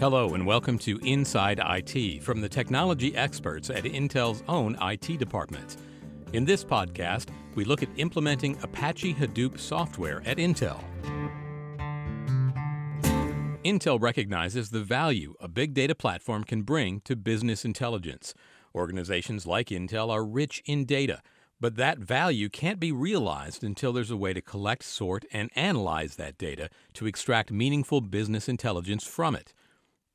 Hello, and welcome to Inside IT from the technology experts at Intel's own IT department. In this podcast, we look at implementing Apache Hadoop software at Intel. Intel recognizes the value a big data platform can bring to business intelligence. Organizations like Intel are rich in data, but that value can't be realized until there's a way to collect, sort, and analyze that data to extract meaningful business intelligence from it.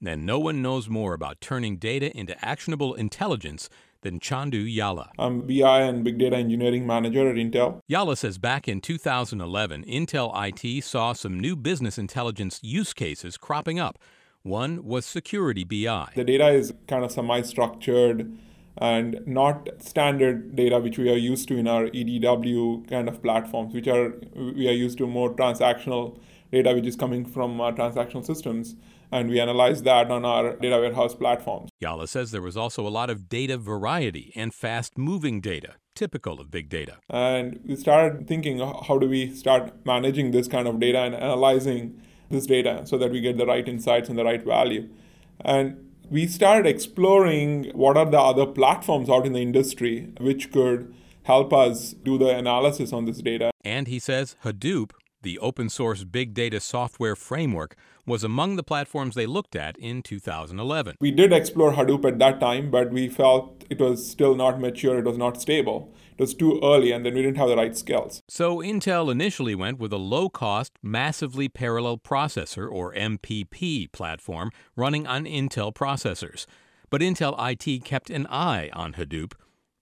And no one knows more about turning data into actionable intelligence than Chandu Yalla. I'm BI and Big Data Engineering Manager at Intel. Yalla says back in 2011, Intel IT saw some new business intelligence use cases cropping up. One was security BI. The data is kind of semi structured and not standard data which we are used to in our EDW kind of platforms, which are we are used to more transactional data which is coming from our transactional systems and we analyze that on our data warehouse platforms. Yalla says there was also a lot of data variety and fast moving data, typical of big data. And we started thinking how do we start managing this kind of data and analyzing this data so that we get the right insights and the right value. And we started exploring what are the other platforms out in the industry which could help us do the analysis on this data. And he says Hadoop the open source big data software framework was among the platforms they looked at in 2011. We did explore Hadoop at that time, but we felt it was still not mature, it was not stable. It was too early, and then we didn't have the right skills. So Intel initially went with a low cost, massively parallel processor, or MPP, platform running on Intel processors. But Intel IT kept an eye on Hadoop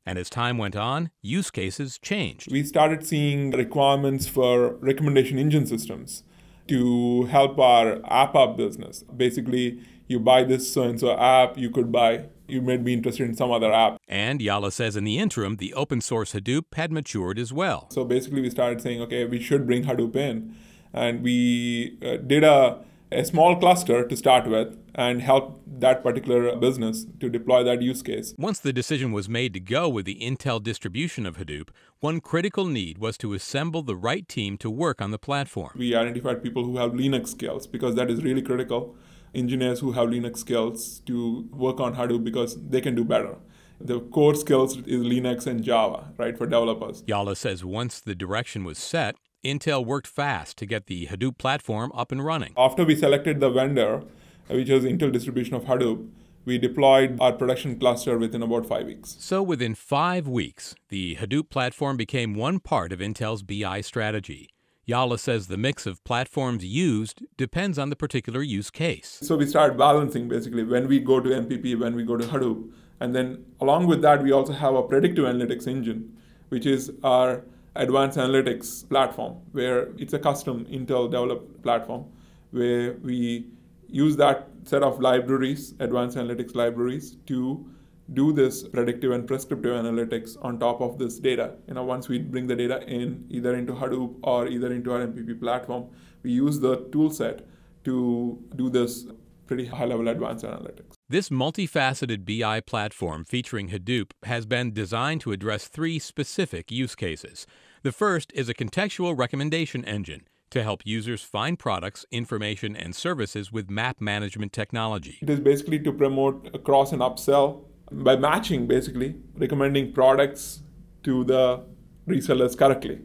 and as time went on, use cases changed. We started seeing requirements for recommendation engine systems to help our app app business. Basically, you buy this so and so app, you could buy, you might be interested in some other app. And Yalla says in the interim, the open source Hadoop had matured as well. So basically, we started saying, okay, we should bring Hadoop in. And we uh, did a a small cluster to start with and help that particular business to deploy that use case. Once the decision was made to go with the Intel distribution of Hadoop, one critical need was to assemble the right team to work on the platform. We identified people who have Linux skills because that is really critical. Engineers who have Linux skills to work on Hadoop because they can do better. The core skills is Linux and Java, right, for developers. Yalla says once the direction was set, Intel worked fast to get the Hadoop platform up and running. After we selected the vendor, uh, which was Intel distribution of Hadoop, we deployed our production cluster within about five weeks. So, within five weeks, the Hadoop platform became one part of Intel's BI strategy. Yalla says the mix of platforms used depends on the particular use case. So, we started balancing basically when we go to MPP, when we go to Hadoop. And then, along with that, we also have a predictive analytics engine, which is our advanced analytics platform where it's a custom Intel developed platform where we use that set of libraries, advanced analytics libraries, to do this predictive and prescriptive analytics on top of this data. You know, once we bring the data in either into Hadoop or either into our MPP platform, we use the tool set to do this pretty high level advanced analytics. This multifaceted BI platform featuring Hadoop has been designed to address three specific use cases. The first is a contextual recommendation engine to help users find products, information, and services with map management technology. It is basically to promote a cross and upsell by matching, basically, recommending products to the resellers correctly.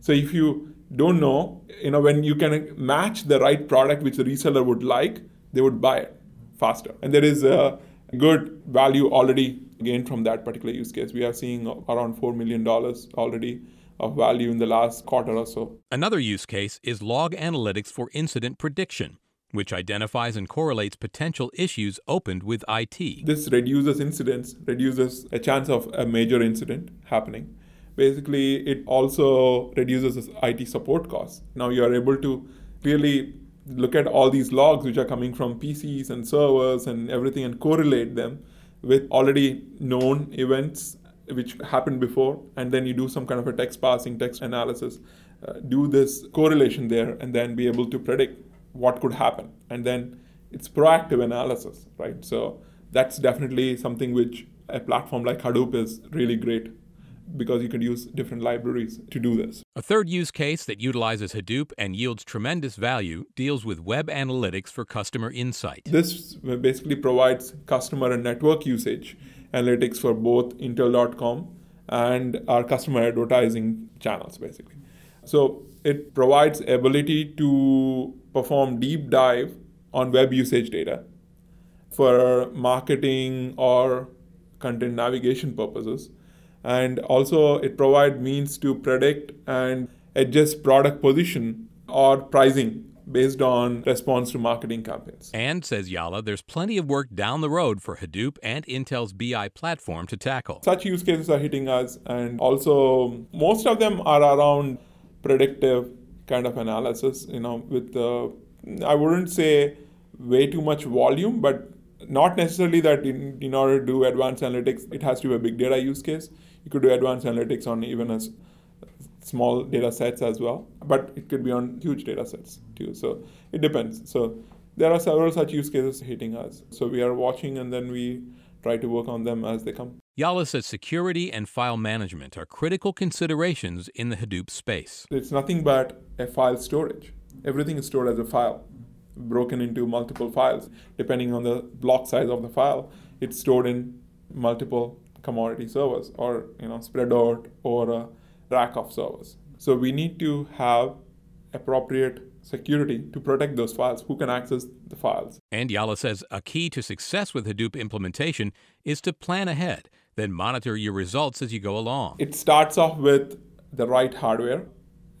So if you don't know, you know, when you can match the right product which the reseller would like, they would buy it faster. And there is a good value already gained from that particular use case. We are seeing around $4 million already of value in the last quarter or so. Another use case is log analytics for incident prediction, which identifies and correlates potential issues opened with IT. This reduces incidents, reduces a chance of a major incident happening. Basically, it also reduces IT support costs. Now you are able to really look at all these logs which are coming from PCs and servers and everything and correlate them with already known events which happened before, and then you do some kind of a text parsing, text analysis, uh, do this correlation there, and then be able to predict what could happen. And then it's proactive analysis, right? So that's definitely something which a platform like Hadoop is really great because you could use different libraries to do this. A third use case that utilizes Hadoop and yields tremendous value deals with web analytics for customer insight. This basically provides customer and network usage analytics for both Intel.com and our customer advertising channels, basically. So it provides ability to perform deep dive on web usage data for marketing or content navigation purposes and also it provides means to predict and adjust product position or pricing based on response to marketing campaigns. And, says Yalla, there's plenty of work down the road for Hadoop and Intel's BI platform to tackle. Such use cases are hitting us, and also most of them are around predictive kind of analysis, you know, with the, I wouldn't say way too much volume, but not necessarily that in, in order to do advanced analytics, it has to be a big data use case. You could do advanced analytics on even a small data sets as well, but it could be on huge data sets too. So it depends. So there are several such use cases hitting us. So we are watching and then we try to work on them as they come. Yalla says security and file management are critical considerations in the Hadoop space. It's nothing but a file storage. Everything is stored as a file broken into multiple files. Depending on the block size of the file, it's stored in multiple commodity servers or you know spread out over a rack of servers. So we need to have appropriate security to protect those files. Who can access the files? And Yalla says a key to success with Hadoop implementation is to plan ahead, then monitor your results as you go along. It starts off with the right hardware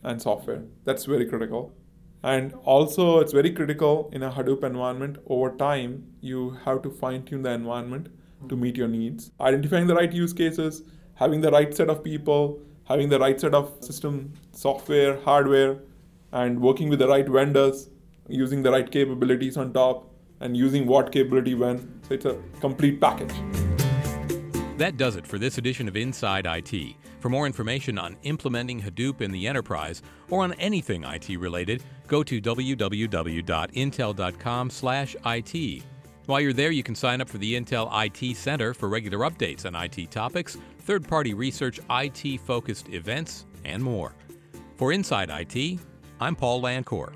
and software. That's very critical. And also, it's very critical in a Hadoop environment. Over time, you have to fine tune the environment to meet your needs. Identifying the right use cases, having the right set of people, having the right set of system, software, hardware, and working with the right vendors, using the right capabilities on top, and using what capability when. So it's a complete package. That does it for this edition of Inside IT. For more information on implementing Hadoop in the enterprise or on anything IT related, go to www.intel.com/it. While you're there, you can sign up for the Intel IT Center for regular updates on IT topics, third-party research, IT-focused events, and more. For Inside IT, I'm Paul Lancourt.